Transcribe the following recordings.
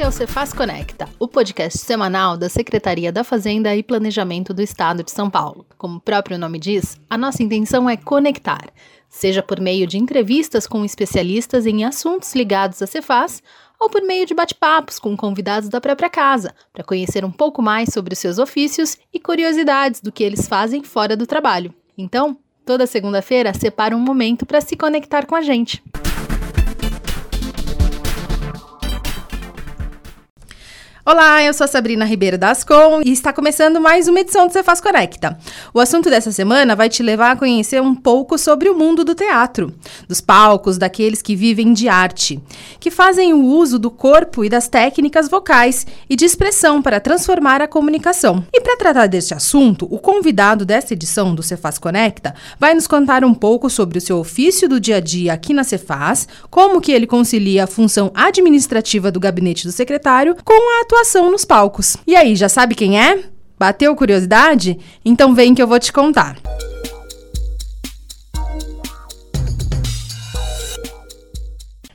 Esse é o Cefaz Conecta, o podcast semanal da Secretaria da Fazenda e Planejamento do Estado de São Paulo. Como o próprio nome diz, a nossa intenção é conectar, seja por meio de entrevistas com especialistas em assuntos ligados à Cefaz, ou por meio de bate-papos com convidados da própria casa, para conhecer um pouco mais sobre os seus ofícios e curiosidades do que eles fazem fora do trabalho. Então, toda segunda-feira, separa um momento para se conectar com a gente. Olá, eu sou a Sabrina Ribeiro Dascon e está começando mais uma edição do Cefaz Conecta. O assunto dessa semana vai te levar a conhecer um pouco sobre o mundo do teatro, dos palcos, daqueles que vivem de arte, que fazem o uso do corpo e das técnicas vocais e de expressão para transformar a comunicação. E para tratar deste assunto, o convidado dessa edição do Cefaz Conecta vai nos contar um pouco sobre o seu ofício do dia a dia aqui na Cefaz, como que ele concilia a função administrativa do gabinete do secretário com a atuação atuação nos palcos. E aí, já sabe quem é? Bateu curiosidade? Então vem que eu vou te contar.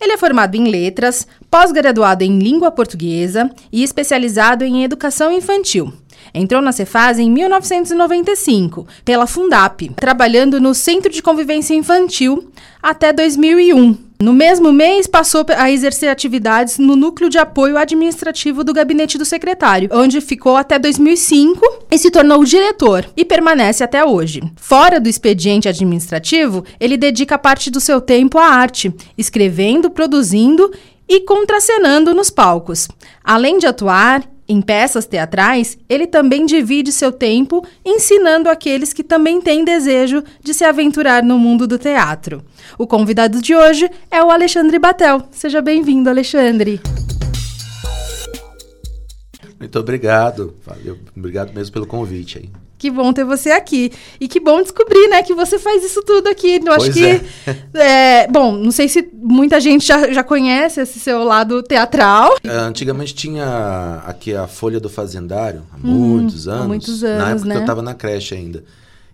Ele é formado em letras, pós-graduado em língua portuguesa e especializado em educação infantil. Entrou na Cefaz em 1995, pela Fundap, trabalhando no Centro de Convivência Infantil até 2001. No mesmo mês, passou a exercer atividades no Núcleo de Apoio Administrativo do Gabinete do Secretário, onde ficou até 2005 e se tornou diretor e permanece até hoje. Fora do expediente administrativo, ele dedica parte do seu tempo à arte, escrevendo, produzindo e contracenando nos palcos. Além de atuar em peças teatrais, ele também divide seu tempo ensinando aqueles que também têm desejo de se aventurar no mundo do teatro. O convidado de hoje é o Alexandre Batel. Seja bem-vindo, Alexandre. Muito obrigado. Valeu. Obrigado mesmo pelo convite aí. Que bom ter você aqui. E que bom descobrir, né, que você faz isso tudo aqui. Eu acho que. É. é. bom, não sei se muita gente já, já conhece esse seu lado teatral. É, antigamente tinha aqui a Folha do Fazendário, há uhum, muitos anos. Há muitos anos. Na época né? eu estava na creche ainda.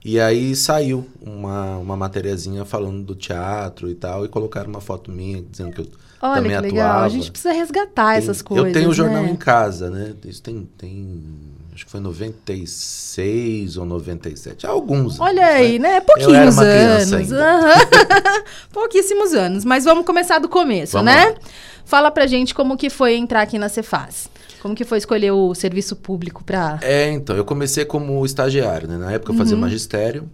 E aí saiu uma, uma matériazinha falando do teatro e tal, e colocaram uma foto minha dizendo que eu Olha também que atuava. legal. A gente precisa resgatar tem, essas coisas. Eu tenho o jornal né? em casa, né? Isso tem, tem acho que foi 96 ou 97. Alguns. Olha anos, aí, né? né? Pouquinhos anos. Pouquíssimos anos. Mas vamos começar do começo, Vamos né? lá. Fala pra gente como que foi entrar aqui na Cefaz. Como que foi escolher o serviço público pra... É, então, eu comecei como estagiário, né? Na época eu fazia Uhum. magistério.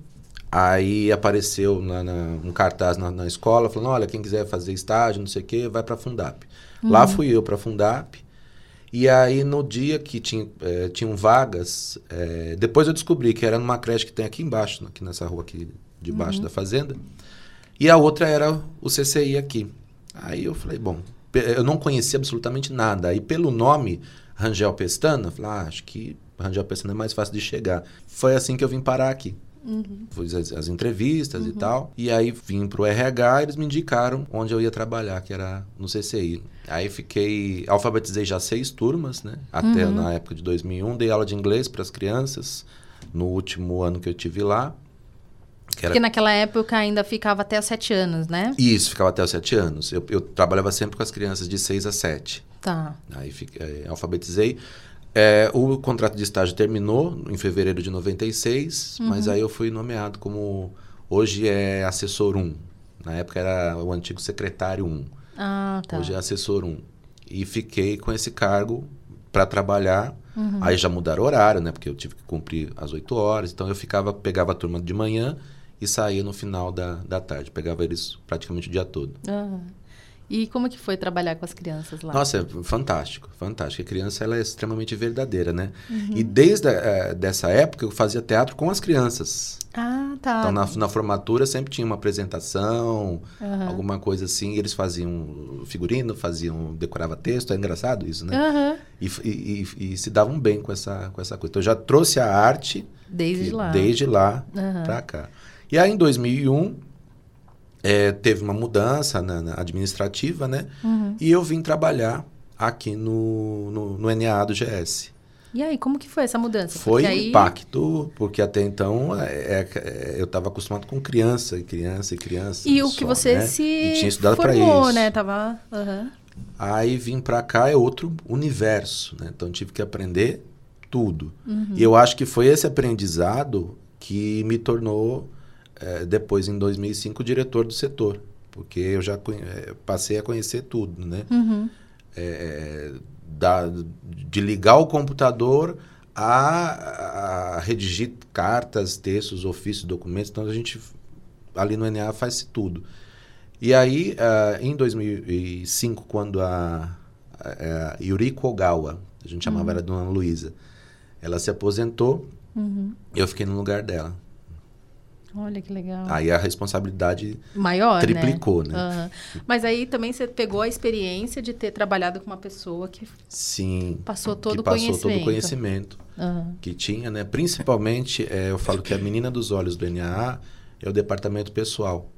Aí apareceu na, na- um cartaz na, na escola falando: olha, quem quiser fazer estágio, não sei o quê, vai pra Fundap. Lá fui eu pra Fundap. E aí, no dia que tinha, eh, tinham vagas, eh, depois eu descobri que era numa creche que tem aqui embaixo, aqui nessa rua aqui debaixo da fazenda. E a outra era o CCI aqui. Aí eu falei, bom, eu não conhecia absolutamente nada. Aí pelo nome Rangel Pestana, eu falei, ah, acho que Rangel Pestana é mais fácil de chegar. Foi assim que eu vim parar aqui. Fiz as, as entrevistas e tal. E aí vim pro RH, eles me indicaram onde eu ia trabalhar, que era no CCI. Aí fiquei, alfabetizei já seis turmas, né? Até na época de 2001, dei aula de inglês para as crianças no último ano que eu tive lá. Que era Porque naquela época ainda ficava até os sete anos, né? isso, ficava até os sete anos. Eu, eu trabalhava sempre com as crianças de seis a sete. Tá. Aí fiquei, eh, alfabetizei. Eh, o contrato de estágio terminou em fevereiro de 96, Uhum. mas aí eu fui nomeado como. Hoje é assessor 1. Na época era o antigo secretário 1. Ah, tá. Hoje é assessor 1. E fiquei com esse cargo para trabalhar. Uhum. Aí já mudaram o horário, né? Porque eu tive que cumprir as 8 horas. Então eu ficava, pegava a turma de manhã e saía no final da, da tarde. Pegava eles praticamente o dia todo. Aham. E como que foi trabalhar com as crianças lá? Nossa, é fantástico, fantástico. A criança ela é extremamente verdadeira, né? Uhum. E desde eh, dessa época eu fazia teatro com as crianças. Ah, tá. Então na, na formatura sempre tinha uma apresentação, Aham. alguma coisa assim. E eles faziam figurino, faziam decorava texto. É engraçado isso, né? Aham. E, e- e- e se davam bem com essa com essa coisa. Então eu já trouxe a arte Desde que- lá. desde lá pra cá. E aí em 2001 eh, teve uma mudança na, na administrativa, né? Uhum. E eu vim trabalhar aqui no, no, no NA do GS. E aí, como que foi essa mudança? Foi um aí... impacto, porque até então é, é- eu estava acostumado com criança, e criança, e criança. E o só, que você né? se E tinha estudado para isso. né? Tava... aham. Aí vim para cá é outro universo, né? Então tive que aprender tudo. Uhum. E eu acho que foi esse aprendizado que me tornou, eh, depois em 2005, diretor do setor. Porque eu já eh, passei a conhecer tudo, né? Uhum. É, da- de ligar o computador a, a redigir cartas, textos, ofícios, documentos. Então a gente ali no NA faz tudo. E aí, ah, em 2005, quando a, a, a Yuriko Ogawa, a gente chamava ela de Dona Luísa, ela se aposentou, Uhum. eu fiquei no lugar dela. Olha que legal. Aí a responsabilidade Maior, triplicou, né? né? Aham. Mas aí também você pegou a experiência de ter trabalhado com uma pessoa que sim, passou todo que o passou conhecimento. todo o conhecimento. Aham. que tinha, né? Principalmente, é, eu falo que a menina dos olhos do NAA é o departamento pessoal,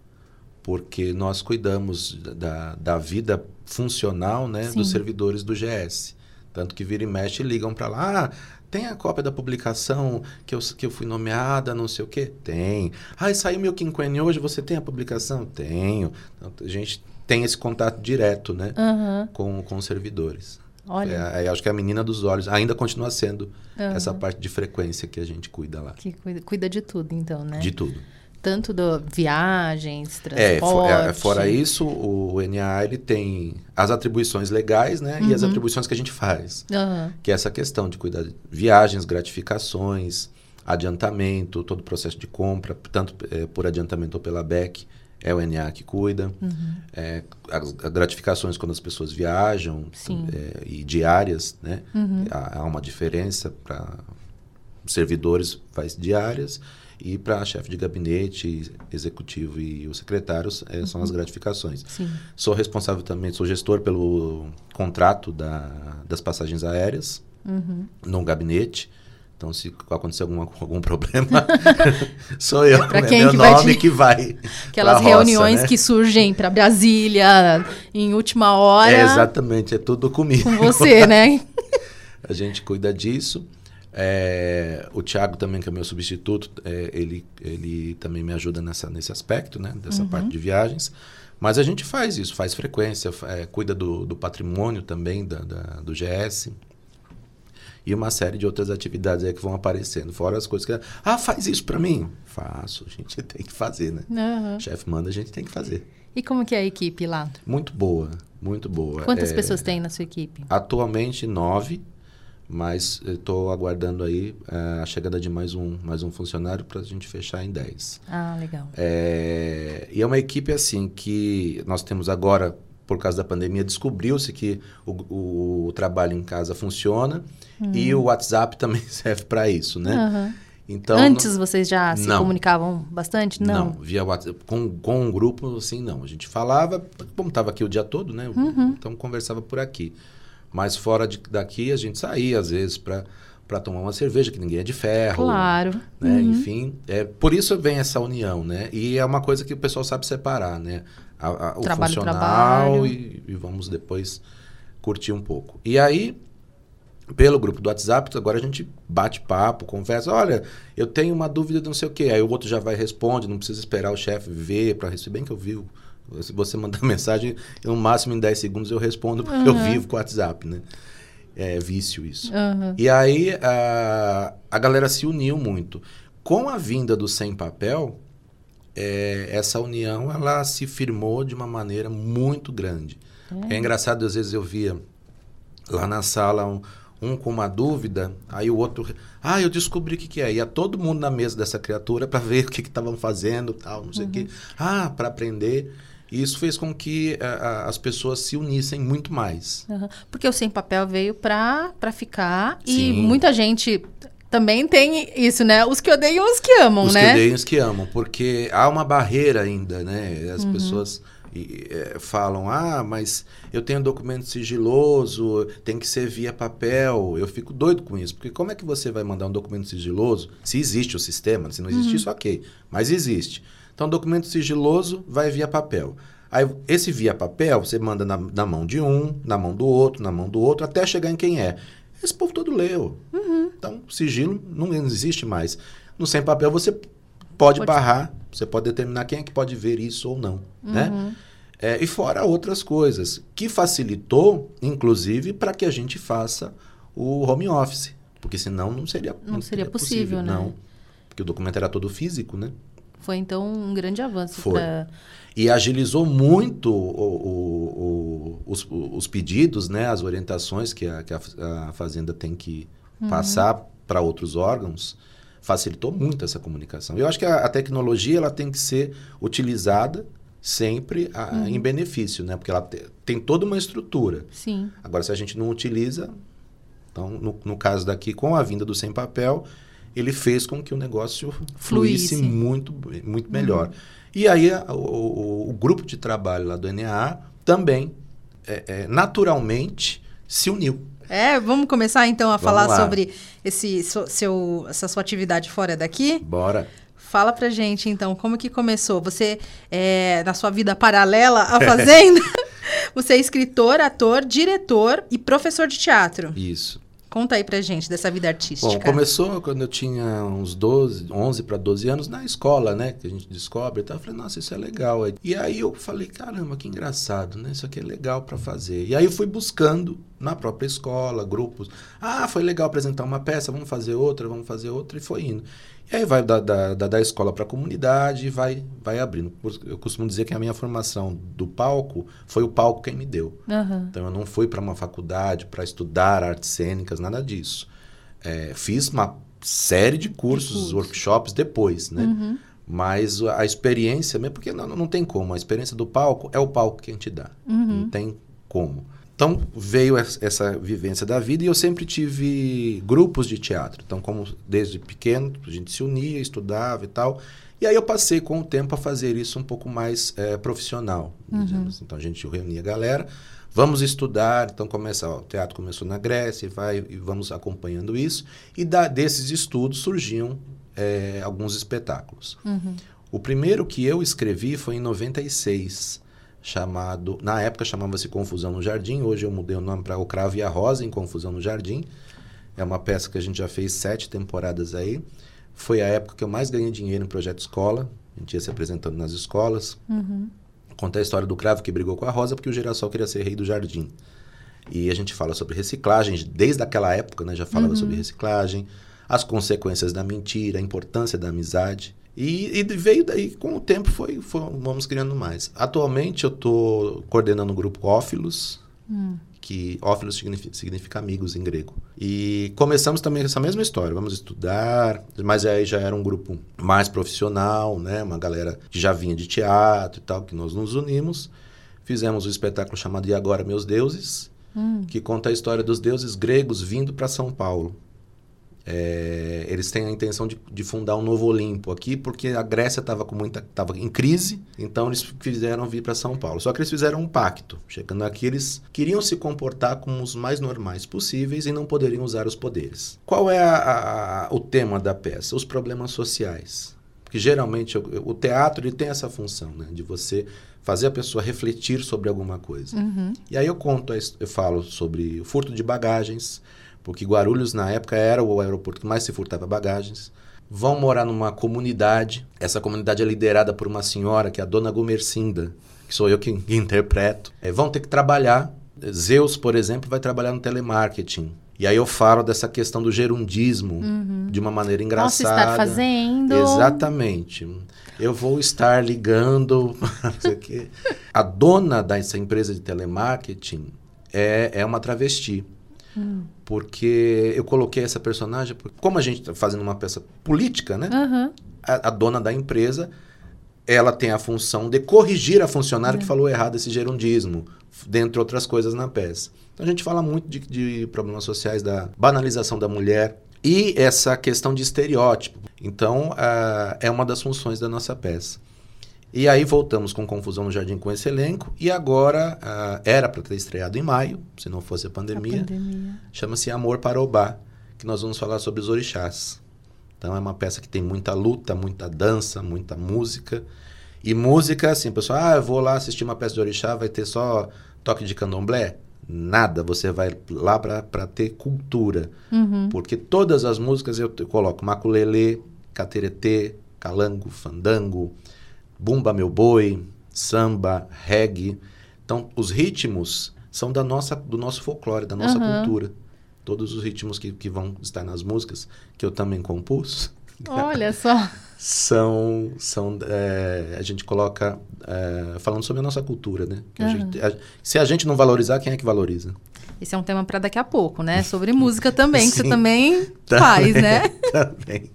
porque nós cuidamos da, da vida funcional, né, Sim. dos servidores do GS. Tanto que vira e mexe e ligam para lá, ah, tem a cópia da publicação que eu, que eu fui nomeada, não sei o quê? Tem. Ah, saiu meu quinquênio hoje, você tem a publicação? Tenho. Então, a gente tem esse contato direto, né, Aham. com, com os servidores. Olha, É, acho que a menina dos olhos ainda continua sendo Aham. essa parte de frequência que a gente cuida lá. que cuida, cuida de tudo, então, né? De tudo. Tanto do viagens, É, fo- transporte. é, fora isso, o NA ele tem as atribuições legais, né? E as Uhum. atribuições que a gente faz. Aham. Que é essa questão de cuidar de viagens, gratificações, adiantamento, todo o processo de compra, tanto eh, por adiantamento ou pela BEC, é o NA que cuida. Uhum. É, as, gratificações quando as pessoas viajam é, e diárias, né? Uhum. Há, há uma diferença para servidores faz diárias e para chefe de gabinete, executivo e os secretários é, são Uhum. as gratificações. Sim. Sou responsável também, sou gestor pelo contrato da, das passagens aéreas Uhum. no gabinete. Então, se acontecer alguma, algum problema, sou eu. Pra é quem meu que vai nome te- que vai. Aquelas roça, reuniões né? que surgem para Brasília em última hora É, exatamente, é tudo comigo. com você, né? A gente cuida disso. É, o Thiago também, que é meu substituto, é, ele, ele também me ajuda nessa, nesse aspecto, né? Dessa Uhum. parte de viagens. Mas a gente faz isso, faz frequência, é, cuida do, do patrimônio também da, da- do GS. E uma série de outras atividades aí que vão aparecendo. Fora as coisas que... Ah, faz isso pra mim. Faço, a gente tem que fazer, né? Aham. O chefe manda, a gente tem que fazer. E como que é a equipe lá? Muito boa, muito boa. Quantas É, pessoas tem na sua equipe? Atualmente nove, mas estou aguardando aí eh, a chegada de mais um, mais um funcionário para a gente fechar em 10. Ah, legal. É, e é uma equipe assim que nós temos agora, por causa da pandemia, descobriu-se que o, o trabalho em casa funciona e o WhatsApp também serve para isso, né? Aham. Então, Antes vocês já se Não. comunicavam bastante? Não. não, via WhatsApp. Com, com um grupo, assim, não. A gente falava, como estava aqui o dia todo, né? Uhum. Então conversava por aqui. Mas fora de, daqui, a gente saía, às vezes, para tomar uma cerveja, que ninguém é de ferro. Claro. Né? Uhum. Enfim, é, por isso vem essa união, né? E é uma coisa que o pessoal sabe separar, né? A- a- o Trabalho, funcional trabalho. E, e vamos depois curtir um pouco. E aí, pelo grupo do WhatsApp, agora a gente bate papo, conversa. Olha, eu tenho uma dúvida de não sei o quê. Aí o outro já vai e responde, não precisa esperar o chefe ver para receber. Bem que eu vivo. Se você mandar mensagem, no máximo em 10 segundos eu respondo, porque eu Uhum. vivo com o WhatsApp, né? É vício isso. Aham. E aí a, a galera se uniu muito. Com a vinda do Sem Papel, é, essa união ela se firmou de uma maneira muito grande. É, engraçado, às vezes eu via lá na sala um, um com uma dúvida, aí o outro, ah, eu descobri o que, que é. Ia todo mundo na mesa dessa criatura para ver o que estavam fazendo, tal, não sei o quê. Ah, para aprender. E isso fez com que a- a- as pessoas se unissem muito mais. Aham. Porque o Sem Papel veio pra ficar e Sim. muita gente também tem isso, né? Os que odeiam e os que amam, Os né? que odeiam e os que amam, porque há uma barreira ainda, né? As Uhum. pessoas e, é, falam, ah, mas eu tenho documento sigiloso, tem que ser via papel. Eu fico doido com isso, porque como é que você vai mandar um documento sigiloso? Se existe o sistema, se não existe isso, ok, mas existe. Então, documento sigiloso vai via papel. Aí, esse via papel, você manda na, na mão de um, na mão do outro, na mão do outro, até chegar em quem é. Esse povo todo leu. Então, sigilo não existe mais. No sem papel, você pode, Pode- barrar, você pode determinar quem é que pode ver isso ou não. Né? É, e fora outras coisas, que facilitou, inclusive, para que a gente faça o home office. Porque senão não seria, não seria possível, possível, né? Não. Porque o documento era todo físico, né? Foi então um grande avanço. Foi. Pra... E agilizou muito o, o, o, os, os, pedidos, né? as orientações que a, que a Fazenda tem que uhum. passar para outros órgãos. Facilitou muito essa comunicação. Eu acho que a, a tecnologia ela tem que ser utilizada sempre a, uhum. em benefício, né? Porque ela te, tem toda uma estrutura. Sim. Agora, se a gente não utiliza, então, no, no caso daqui, com a vinda do sem papel, ele fez com que o negócio fluísse, fluísse muito, muito melhor. Uhum. E aí, a, o, o, grupo de trabalho lá do NA também, é, é, naturalmente, se uniu. É, vamos começar então a vamos falar lá. sobre esse seu, essa sua atividade fora daqui? Bora. Fala pra gente, então, como que começou? Você, é, na sua vida paralela à Fazenda, você é escritor, ator, diretor e professor de teatro. Isso. Conta aí pra gente dessa vida artística. Bom, começou quando eu tinha uns 12, 11 para 12 anos na escola, né? Que a gente descobre e tal. Eu falei, nossa, isso é legal. E aí eu falei, caramba, que engraçado, né? Isso aqui é legal para fazer. E aí eu fui buscando na própria escola, grupos. Ah, foi legal apresentar uma peça, vamos fazer outra, vamos fazer outra. E foi indo. E aí vai da, da, da, escola para a comunidade e vai, vai abrindo. Eu costumo dizer que a minha formação do palco foi o palco quem me deu. Uhum. Então eu não fui para uma faculdade para estudar artes cênicas, nada disso. É, fiz uma série de cursos, de workshops depois, né? Uhum. Mas a experiência, mesmo porque não, não tem como, a experiência do palco é o palco quem te dá. Uhum. Não tem como. Então veio essa vivência da vida e eu sempre tive grupos de teatro. Então, como desde pequeno, a gente se unia, estudava e tal. E aí eu passei com o tempo a fazer isso um pouco mais é, profissional. Uhum. Assim. Então a gente reunia a galera, vamos estudar. Então começa, ó, o teatro começou na Grécia e vai e vamos acompanhando isso. E da, desses estudos surgiam é, alguns espetáculos. Uhum. O primeiro que eu escrevi foi em 96 chamado, na época chamava-se Confusão no Jardim, hoje eu mudei o nome para O Cravo e a Rosa em Confusão no Jardim. É uma peça que a gente já fez sete temporadas aí. Foi a época que eu mais ganhei dinheiro em projeto escola. A gente ia se apresentando nas escolas. Uhum. Conta a história do cravo que brigou com a rosa porque o girassol queria ser rei do jardim. E a gente fala sobre reciclagem, desde aquela época, né, já falava uhum. sobre reciclagem, as consequências da mentira, a importância da amizade. E, e, veio daí, com o tempo, foi, foi vamos criando mais. Atualmente eu estou coordenando o grupo Ófilos, hum. que Ófilos significa, significa, amigos em grego. E começamos também essa mesma história, vamos estudar, mas aí já era um grupo mais profissional, né? uma galera que já vinha de teatro e tal, que nós nos unimos. Fizemos um espetáculo chamado E Agora Meus Deuses, hum. que conta a história dos deuses gregos vindo para São Paulo. É, eles têm a intenção de, de, fundar um novo Olimpo aqui, porque a Grécia estava com muita, tava em crise, então eles fizeram vir para São Paulo. Só que eles fizeram um pacto. Chegando aqui, eles queriam se comportar como os mais normais possíveis e não poderiam usar os poderes. Qual é a, a, o tema da peça? Os problemas sociais. Porque geralmente o, o teatro ele tem essa função, né, de você fazer a pessoa refletir sobre alguma coisa. Uhum. E aí eu conto, eu falo sobre o furto de bagagens porque Guarulhos, na época, era o aeroporto que mais se furtava bagagens. Vão morar numa comunidade. Essa comunidade é liderada por uma senhora, que é a dona Gumercinda, que sou eu que interpreto. É, vão ter que trabalhar. Zeus, por exemplo, vai trabalhar no telemarketing. E aí eu falo dessa questão do gerundismo uhum. de uma maneira engraçada. Posso estar fazendo. Exatamente. Eu vou estar ligando. a dona dessa empresa de telemarketing é, é uma travesti. Hum. Porque eu coloquei essa personagem, como a gente está fazendo uma peça política, né? Uhum. A, a, dona da empresa, ela tem a função de corrigir a funcionária uhum. que falou errado esse gerundismo, dentre outras coisas na peça. Então a gente fala muito de, de problemas sociais, da banalização da mulher e essa questão de estereótipo. Então, é uma das funções da nossa peça. E aí voltamos com Confusão no Jardim com esse elenco. E agora, uh, era para ter estreado em maio, se não fosse a pandemia. pandemia. Chama-se Amor para Obá, que nós vamos falar sobre os orixás. Então é uma peça que tem muita luta, muita dança, muita música. E música, assim, pessoal, ah, eu vou lá assistir uma peça de orixá, vai ter só toque de candomblé? Nada, você vai lá para ter cultura. Uhum. Porque todas as músicas eu, eu coloco maculelê, cateretê, calango, fandango, Bumba Meu Boi, samba, reggae. Então, os ritmos são da nossa, do nosso folclore, da nossa Aham. cultura. Todos os ritmos que, que vão estar nas músicas, que eu também compus, Olha só. são, são é, a gente coloca é, falando sobre a nossa cultura, né? Que a gente- a- se a gente não valorizar, quem é que valoriza? Esse é um tema para daqui a pouco, né? Sobre música também, que você Sim. também Também. faz, né? Também.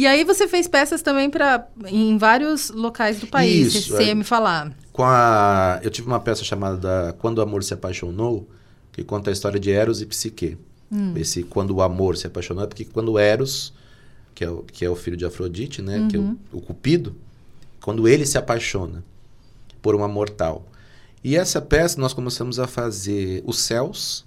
E aí você fez peças também para em vários locais do país. Isso, você é. ia me falar. Com a, eu tive uma peça chamada da Quando o Amor se Apaixonou, que conta a história de Eros e Psique. Hum. Esse quando o amor se apaixonou é porque quando Eros, que é o, que é o filho de Afrodite, né, que é Uhum. o, o cupido, quando ele se apaixona por uma mortal. E essa peça nós começamos a fazer os céus,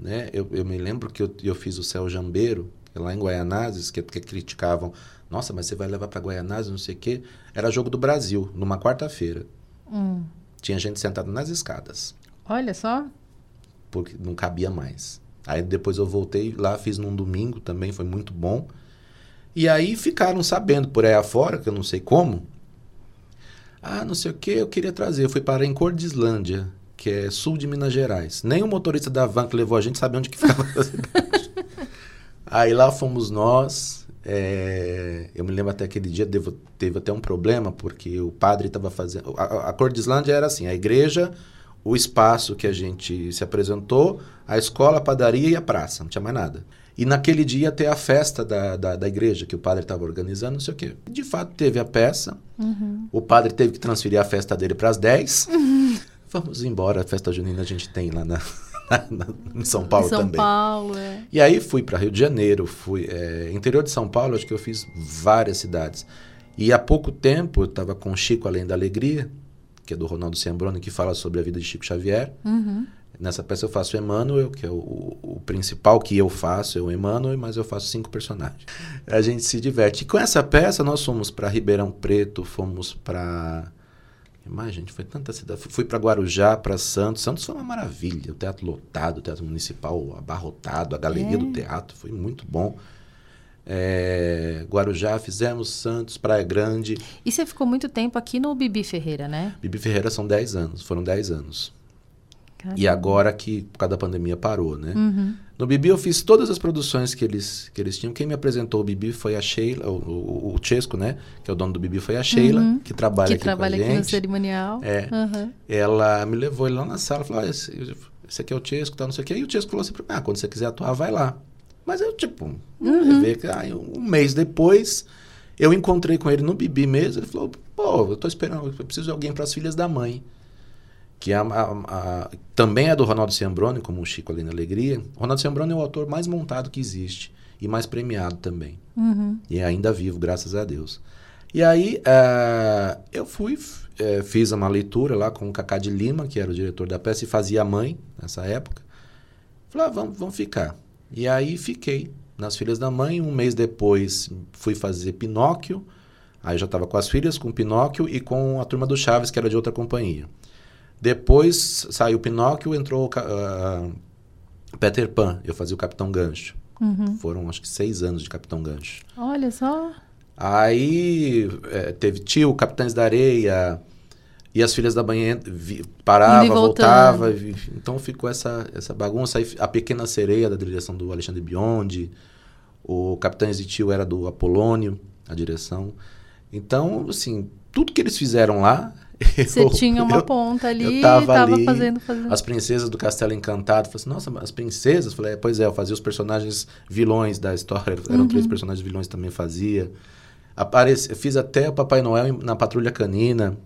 né? Eu, eu me lembro que eu, eu fiz o céu jambeiro lá em Guaianazes, que, que criticavam, nossa, mas você vai levar para Guaianazes, não sei o quê. Era jogo do Brasil, numa quarta-feira. Hum. Tinha gente sentada nas escadas, Olha só. porque não cabia mais. Aí depois eu voltei lá, fiz num domingo também, foi muito bom. E aí ficaram sabendo por aí afora, que eu não sei como. Ah, não sei o que, eu queria trazer. Eu fui parar em Cordislândia, que é sul de Minas Gerais. Nem o motorista da van que levou a gente sabia onde que ficava a cidade. Aí lá fomos nós. é, eu me lembro até aquele dia devo- teve até um problema, porque o padre estava fazendo. A, a- a Cordislândia era assim: a igreja, o espaço que a gente se apresentou, a escola, a padaria e a praça, não tinha mais nada. E naquele dia ia ter a festa da, da, da igreja que o padre estava organizando, não sei o quê. De fato, teve a peça. Uhum. O padre teve que transferir a festa dele para as 10. Vamos embora, a festa junina a gente tem lá na- em São Paulo São também. Paulo, é. E aí fui para Rio de Janeiro, fui é, interior de São Paulo, acho que eu fiz várias cidades. E há pouco tempo eu estava com Chico Além da Alegria, que é do Ronaldo Sembroni, que fala sobre a vida de Chico Xavier. Uhum. Nessa peça eu faço Emmanuel, que é o, o- principal que eu faço, é o Emmanuel, mas eu faço cinco personagens. A gente se diverte. E com essa peça nós fomos para Ribeirão Preto, fomos para mais gente, foi tanta cidade. Fui para Guarujá, para Santos. Santos foi uma maravilha. O teatro lotado, o teatro municipal abarrotado, a galeria É. do teatro foi muito bom. É, Guarujá, fizemos Santos, Praia Grande. E você ficou muito tempo aqui no Bibi Ferreira, né? Bibi Ferreira são 10 anos, foram 10 anos. Caramba. E agora que, por causa da pandemia, parou, né? Uhum. No Bibi eu fiz todas as produções que eles, que eles tinham. Quem me apresentou o Bibi foi a Sheila, o, o, o Chesco, né? Que é o dono do Bibi, foi a Sheila, Uhum. que trabalha Que aqui trabalha com a aqui no gente. cerimonial. É. Uhum. Ela me levou lá na sala, falou, olha, esse, esse aqui é o Chesco, tal, não sei o quê. E o Chesco falou assim pra mim, ah, quando você quiser atuar, vai lá. Mas eu, tipo, Uhum. ver que aí, um mês depois, eu encontrei com ele no Bibi mesmo, ele falou, pô, eu tô esperando, eu preciso de alguém para as filhas da mãe. Que é a, a- a- também é do Ronaldo Sembroni, como o Chico ali na Alegria. O Ronaldo Sembroni é o autor mais montado que existe e mais premiado também. Uhum. E é ainda vivo, graças a Deus. E aí, ah, eu fui, eh, fiz uma leitura lá com o Cacá de Lima, que era o diretor da peça, e fazia a mãe nessa época. Falei, ah, vamos, vamos ficar. E aí fiquei nas Filhas da Mãe. Um mês depois fui fazer Pinóquio. Aí já estava com as filhas, com Pinóquio e com a turma do Chaves, que era de outra companhia. Depois saiu Pinóquio, entrou ah, Peter Pan. Eu fazia o Capitão Gancho. Uhum. Foram acho que seis anos de Capitão Gancho. Olha só. Aí eh, teve tio, Capitães da Areia, e as filhas da manhã vi- parava, e voltava. vi- então ficou essa, essa bagunça. Aí a Pequena Sereia, da direção do Alexandre Biondi. O Capitães de Tio era do Apolônio, a direção. Então, assim, tudo que eles fizeram lá. Você eu- tinha uma eu- ponta ali eu tava tava ali, fazendo, fazendo. As princesas do Castelo Encantado. Falei assim, nossa, as princesas? Falei, é, pois é, eu fazia os personagens vilões da história. Eram Uhum. três personagens vilões também fazia. Apareci, fiz até o Papai Noel na Patrulha Canina,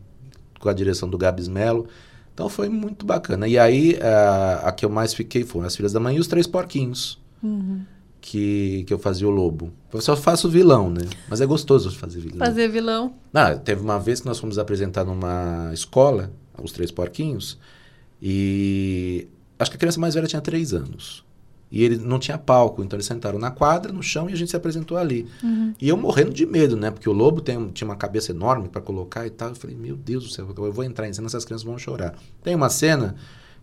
com a direção do Gabs Melo. Então foi muito bacana. E aí, a, a que eu mais fiquei foram As Filhas da Mãe e Os Três Porquinhos, Uhum. Que, que eu fazia o lobo. Eu só faço vilão, né? Mas é gostoso fazer vilão. Fazer vilão. Ah, teve uma vez que nós fomos apresentar numa escola, os Três Porquinhos, e acho que a criança mais velha tinha três anos. E ele não tinha palco, então eles sentaram na quadra, no chão, e a gente se apresentou ali. Uhum. E eu morrendo de medo, né? Porque o lobo tem, tinha uma cabeça enorme para colocar e tal. Eu falei, meu Deus do céu, eu vou entrar em cena, essas crianças vão chorar. Tem uma cena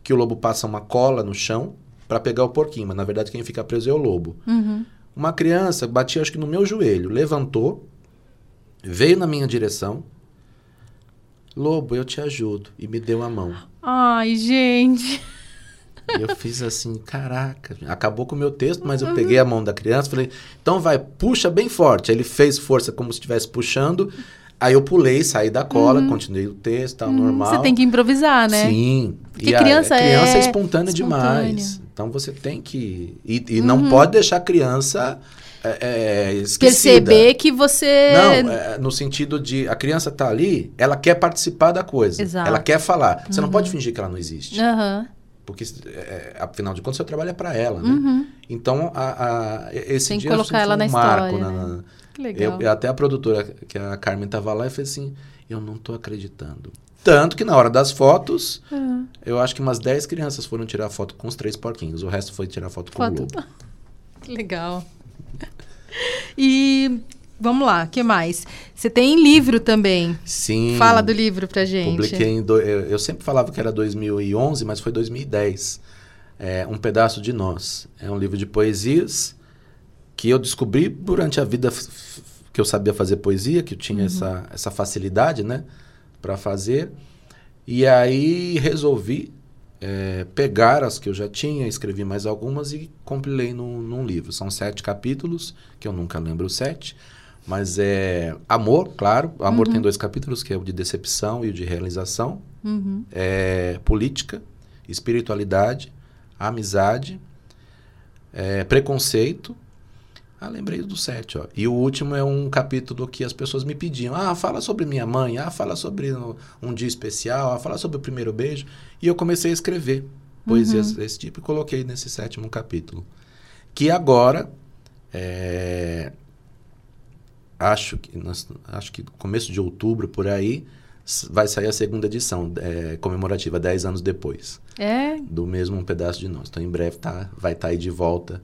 que o lobo passa uma cola no chão para pegar o porquinho, mas na verdade quem fica preso é o lobo. Uhum. Uma criança batia, acho que no meu joelho, levantou, veio na minha direção, Lobo, eu te ajudo. E me deu a mão. Ai, gente. Eu fiz assim, caraca, acabou com o meu texto, mas eu peguei a mão da criança, falei, então vai, puxa bem forte. Aí ele fez força como se estivesse puxando. Aí eu pulei, saí da cola, uhum. continuei o texto, tal, uhum. normal. Você tem que improvisar, né? Sim. Porque e criança, a, a criança é, é espontânea, espontânea, demais. Então você tem que. E, e uhum. não pode deixar a criança é, é. Perceber que você. Não, é, no sentido de a criança tá ali, ela quer participar da coisa. Exato. Ela quer falar. Você não pode fingir que ela não existe. Aham. Porque, é, afinal de contas, seu trabalho é para ela, né? Uhum. Então, a, a, esse Tem dia que colocar ela um na marco. história, Na, né? Que legal. Eu, até a produtora, que a Carmen estava lá, e fez assim, eu não tô acreditando. Tanto que na hora das fotos, uhum. eu acho que umas 10 crianças foram tirar foto com os três porquinhos. O resto foi tirar foto com foto. o lobo. Que legal. E Vamos lá, que mais? Você tem livro também. Sim. Fala do livro pra gente. Publiquei em do, eu, eu, sempre falava que era 2011, mas foi 2010. É, um pedaço de nós. É um livro de poesias que eu descobri durante a vida que eu sabia fazer poesia, que eu tinha uhum. essa, essa facilidade, né, para fazer. E aí resolvi é, pegar as que eu já tinha, escrevi mais algumas e compilei num, num livro. São sete capítulos, que eu nunca lembro os sete mas é amor, claro. Amor uhum. tem dois capítulos, que é o de decepção e o de realização. Uhum. É política, espiritualidade, amizade, é, preconceito. Ah, lembrei do sete, ó. E o último é um capítulo que as pessoas me pediam. Ah, fala sobre minha mãe. Ah, fala sobre um, um dia especial. Ah, fala sobre o primeiro beijo. E eu comecei a escrever poesias uhum. desse tipo e coloquei nesse sétimo capítulo. Que agora é, acho que acho que começo de outubro por aí vai sair a segunda edição é, comemorativa dez anos depois é do mesmo um pedaço de nós então em breve tá vai estar tá aí de volta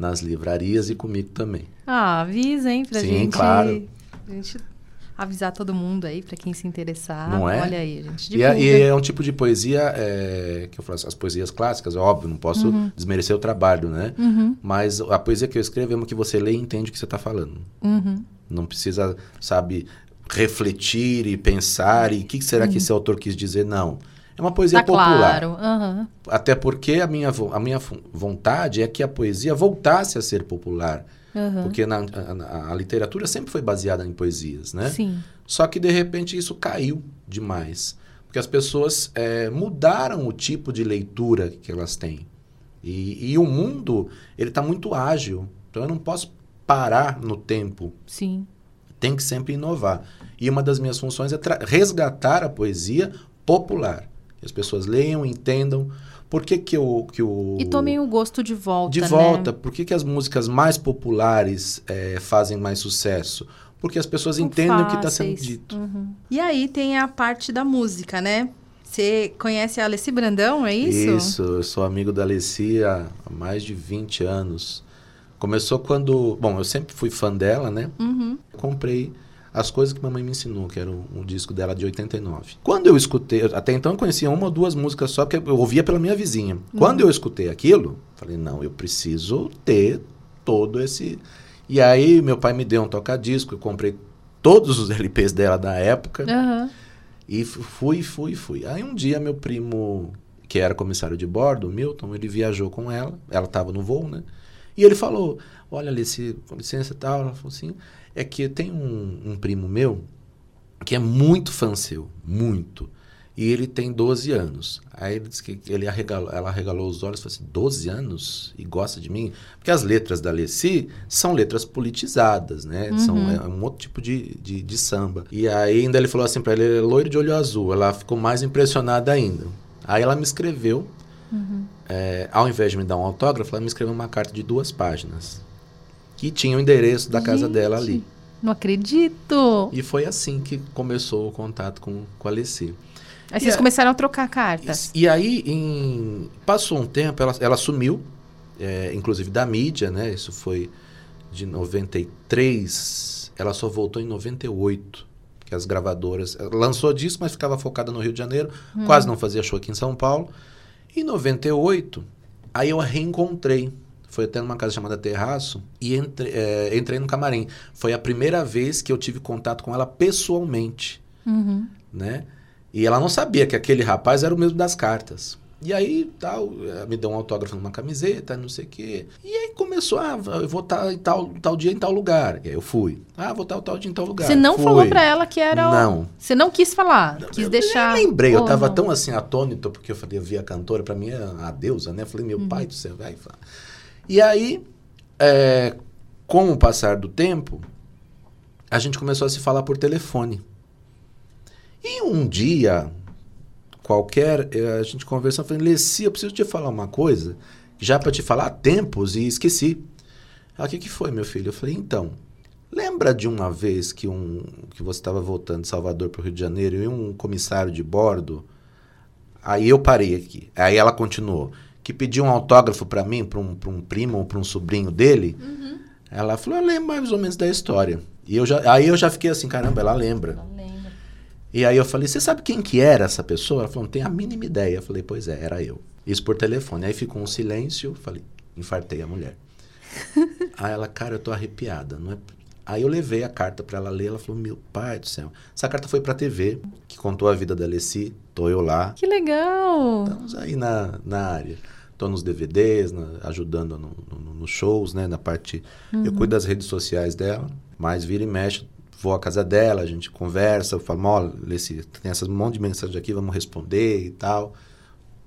nas livrarias e comigo também ah avisa hein pra Sim, gente claro a gente avisar todo mundo aí para quem se interessar não é olha aí gente e é, e é, um tipo de poesia é, que eu falo as poesias clássicas óbvio não posso uhum. desmerecer o trabalho né uhum. mas a poesia que eu escrevo é uma que você lê e entende o que você está falando uhum. Não precisa, sabe, refletir e pensar e o que será que esse autor quis dizer? Não. É uma poesia tá popular. Claro. Uhum. Até porque a minha, a minha vontade é que a poesia voltasse a ser popular. Uhum. Porque na, a, a, literatura sempre foi baseada em poesias, né? Sim. Só que, de repente, isso caiu demais. Porque as pessoas é, mudaram o tipo de leitura que elas têm. E, e o mundo, ele está muito ágil. Então, eu não posso parar no tempo. Sim. Tem que sempre inovar. E uma das minhas funções é resgatar a poesia popular. As pessoas leiam, entendam. Por que, que, o, que o. E tomem o gosto de volta. De né? volta. Por que, que as músicas mais populares é, fazem mais sucesso? Porque as pessoas São entendem fáceis. o que está sendo dito. Uhum. E aí tem a parte da música, né? Você conhece a Alessi Brandão, é isso? Isso, eu sou amigo da Alessi há mais de 20 anos. Começou quando. Bom, eu sempre fui fã dela, né? Uhum. Comprei as coisas que mamãe me ensinou, que era um, disco dela de 89. Quando eu escutei, até então eu conhecia uma ou duas músicas só, que eu ouvia pela minha vizinha. Uhum. Quando eu escutei aquilo, falei, não, eu preciso ter todo esse. E aí meu pai me deu um toca-disco, eu comprei todos os LPs dela da época. Uhum. E fui, fui, fui. Aí um dia meu primo, que era comissário de bordo, Milton, ele viajou com ela, ela estava no voo, né? E ele falou: Olha, Alice, com licença e tal. Ela falou assim: É que tem um, um primo meu que é muito fã seu, muito. E ele tem 12 anos. Aí ele disse que ele arregalou, ela arregalou os olhos e falou assim: 12 anos? E gosta de mim? Porque as letras da Alessi são letras politizadas, né? Uhum. São é um outro tipo de, de, de, samba. E aí ainda ele falou assim para ele: ele é loiro de olho azul. Ela ficou mais impressionada ainda. Aí ela me escreveu Uhum. É, ao invés de me dar um autógrafo, ela me escreveu uma carta de duas páginas. Que tinha o endereço da Gente, casa dela ali. Não acredito! E foi assim que começou o contato com, com a Alessi. Aí vocês começaram a trocar cartas. E, e aí, em, passou um tempo, ela, ela sumiu, é, inclusive da mídia, né? Isso foi de 93. Ela só voltou em 98 que as gravadoras lançou disco, mas ficava focada no Rio de Janeiro, hum. quase não fazia show aqui em São Paulo. Em 98, aí eu a reencontrei. Foi até numa casa chamada Terraço e entre, é, entrei no camarim. Foi a primeira vez que eu tive contato com ela pessoalmente, uhum. né? E ela não sabia que aquele rapaz era o mesmo das cartas. E aí, tal, me deu um autógrafo numa camiseta, não sei o quê. E aí começou, ah, eu vou estar tá em tal, tal dia em tal lugar. E aí eu fui. Ah, vou estar tal dia em tal lugar. Você não fui. falou pra ela que era... Não. Você não quis falar, não, quis eu deixar... Eu lembrei, eu tava não. tão assim atônito, porque eu falei, eu vi a cantora, pra mim é a deusa, né? Eu falei, meu uhum. pai do céu, vai. E aí, é, com o passar do tempo, a gente começou a se falar por telefone. E um dia, qualquer, eh, a gente conversou, falei, Leci, eu preciso te falar uma coisa, já para te falar há tempos e esqueci. Ela, o que, que foi, meu filho? Eu falei, então, lembra de uma vez que, um, que você estava voltando de Salvador para o Rio de Janeiro e um comissário de bordo, aí eu parei aqui. Aí ela continuou, que pediu um autógrafo para mim, para um, um primo ou para um sobrinho dele. Uhum. Ela falou, eu lembro mais ou menos da história. E eu já, aí eu já fiquei assim, caramba, ela lembra. E aí eu falei, você sabe quem que era essa pessoa? Ela falou, não tem a mínima ideia. Eu falei, pois é, era eu. Isso por telefone. Aí ficou um silêncio, falei, infartei a mulher. aí ela, cara, eu tô arrepiada, não é? Aí eu levei a carta para ela ler, ela falou, meu pai do céu. Essa carta foi pra TV, que contou a vida da Alessi, tô eu lá. Que legal! Estamos aí na, na área. Tô nos DVDs, na, ajudando nos no, no shows, né, na parte... Uhum. Eu cuido das redes sociais dela, mas vira e mexe, vou à casa dela, a gente conversa, eu falo, olha, Leci, tem essas monte de mensagens aqui, vamos responder e tal.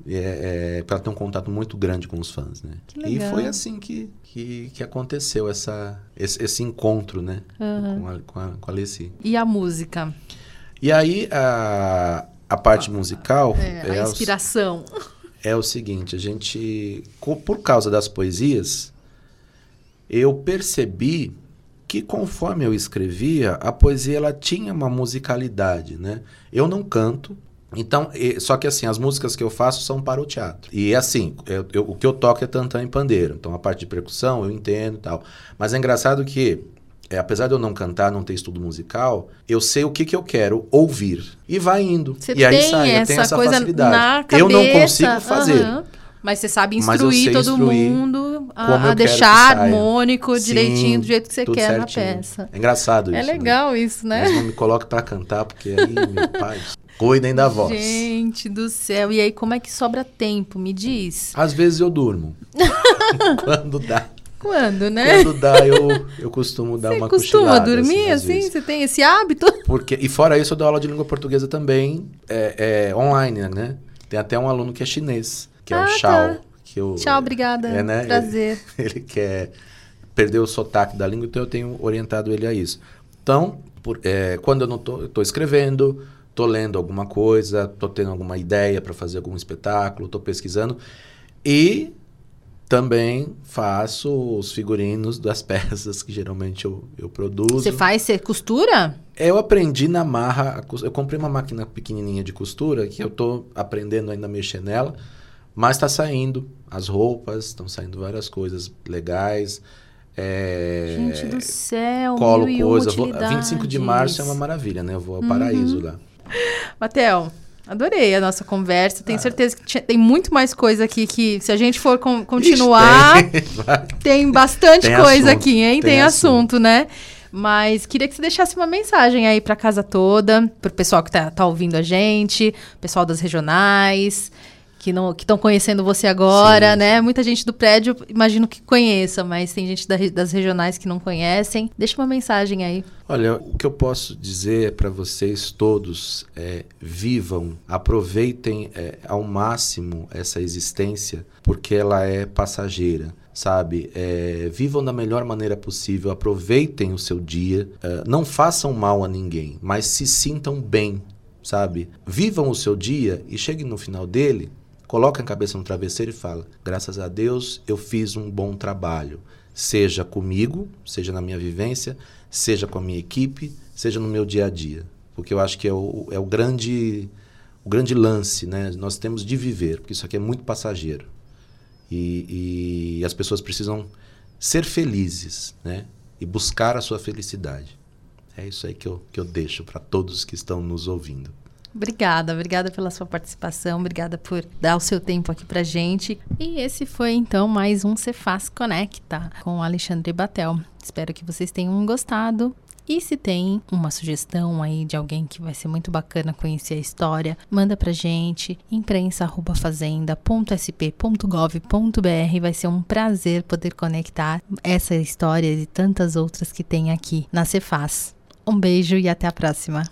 É, é, para ter um contato muito grande com os fãs, né? E foi assim que, que, que aconteceu essa, esse, esse encontro, né? Uhum. Com, a, com, a, com a Leci. E a música? E aí, a, a parte musical... É, é a inspiração. É o seguinte, a gente... Por causa das poesias, eu percebi que conforme eu escrevia, a poesia ela tinha uma musicalidade, né? Eu não canto, então, só que assim, as músicas que eu faço são para o teatro. E assim, eu, eu, o que eu toco é tantã e pandeiro. Então, a parte de percussão eu entendo e tal. Mas é engraçado que, é, apesar de eu não cantar, não ter estudo musical, eu sei o que, que eu quero ouvir. E vai indo. Você e aí tem sai, essa, essa coisa facilidade. na cabeça. Eu não consigo fazer. Uhum. Mas você sabe instruir todo instruir mundo a, a deixar harmônico Sim, direitinho do jeito que você quer certinho. na peça. É engraçado é isso. É legal né? isso, né? Mas não me coloque para cantar, porque aí, meu pai, cuidem da voz. Gente do céu. E aí, como é que sobra tempo? Me diz. Às vezes eu durmo. Quando dá. Quando, né? Quando dá, eu, eu costumo dar você uma costuma dormir assim? assim? Você tem esse hábito? Porque, e fora isso, eu dou aula de língua portuguesa também é, é online, né? Tem até um aluno que é chinês, que é ah, o Shao. Tá. Que eu, Tchau, obrigada. É, né? Prazer. Ele, ele, quer perder o sotaque da língua, então eu tenho orientado ele a isso. Então, por, é, quando eu não estou escrevendo, estou lendo alguma coisa, estou tendo alguma ideia para fazer algum espetáculo, estou pesquisando. E também faço os figurinos das peças que geralmente eu, eu produzo. Você faz, você costura? Eu aprendi na marra, eu comprei uma máquina pequenininha de costura que eu estou aprendendo ainda a mexer nela. Mas está saindo as roupas, estão saindo várias coisas legais. É, Gente do céu, colo mil coisa. Vou, 25 de março é uma maravilha, né? Eu vou ao uhum. paraíso lá. Matel, adorei a nossa conversa. Tenho ah. certeza que tem muito mais coisa aqui que, se a gente for continuar, Ixi, tem. tem. bastante tem coisa assunto, aqui, hein? Tem, tem assunto, assunto, né? Mas queria que você deixasse uma mensagem aí para casa toda, para o pessoal que tá, tá ouvindo a gente, pessoal das regionais que não que estão conhecendo você agora, sim, né? Muita gente do prédio, imagino que conheça, mas tem gente da, das regionais que não conhecem. Deixa uma mensagem aí. Olha, o que eu posso dizer para vocês todos é vivam, aproveitem é, ao máximo essa existência, porque ela é passageira sabe? É, vivam da melhor maneira possível, aproveitem o seu dia, é, não façam mal a ninguém, mas se sintam bem, sabe? Vivam o seu dia e cheguem no final dele coloca a cabeça no travesseiro e fala: graças a Deus eu fiz um bom trabalho, seja comigo, seja na minha vivência, seja com a minha equipe, seja no meu dia a dia, porque eu acho que é o, é o grande o grande lance, né? Nós temos de viver, porque isso aqui é muito passageiro e, e as pessoas precisam ser felizes, né? E buscar a sua felicidade. É isso aí que eu, que eu deixo para todos que estão nos ouvindo. Obrigada, obrigada pela sua participação, obrigada por dar o seu tempo aqui pra gente. E esse foi então mais um Cefaz Conecta com Alexandre Batel. Espero que vocês tenham gostado E se tem uma sugestão aí de alguém que vai ser muito bacana conhecer a história, manda pra gente imprensa@fazenda.sp.gov.br. Vai ser um prazer poder conectar essa história e tantas outras que tem aqui na Cefaz. Um beijo e até a próxima.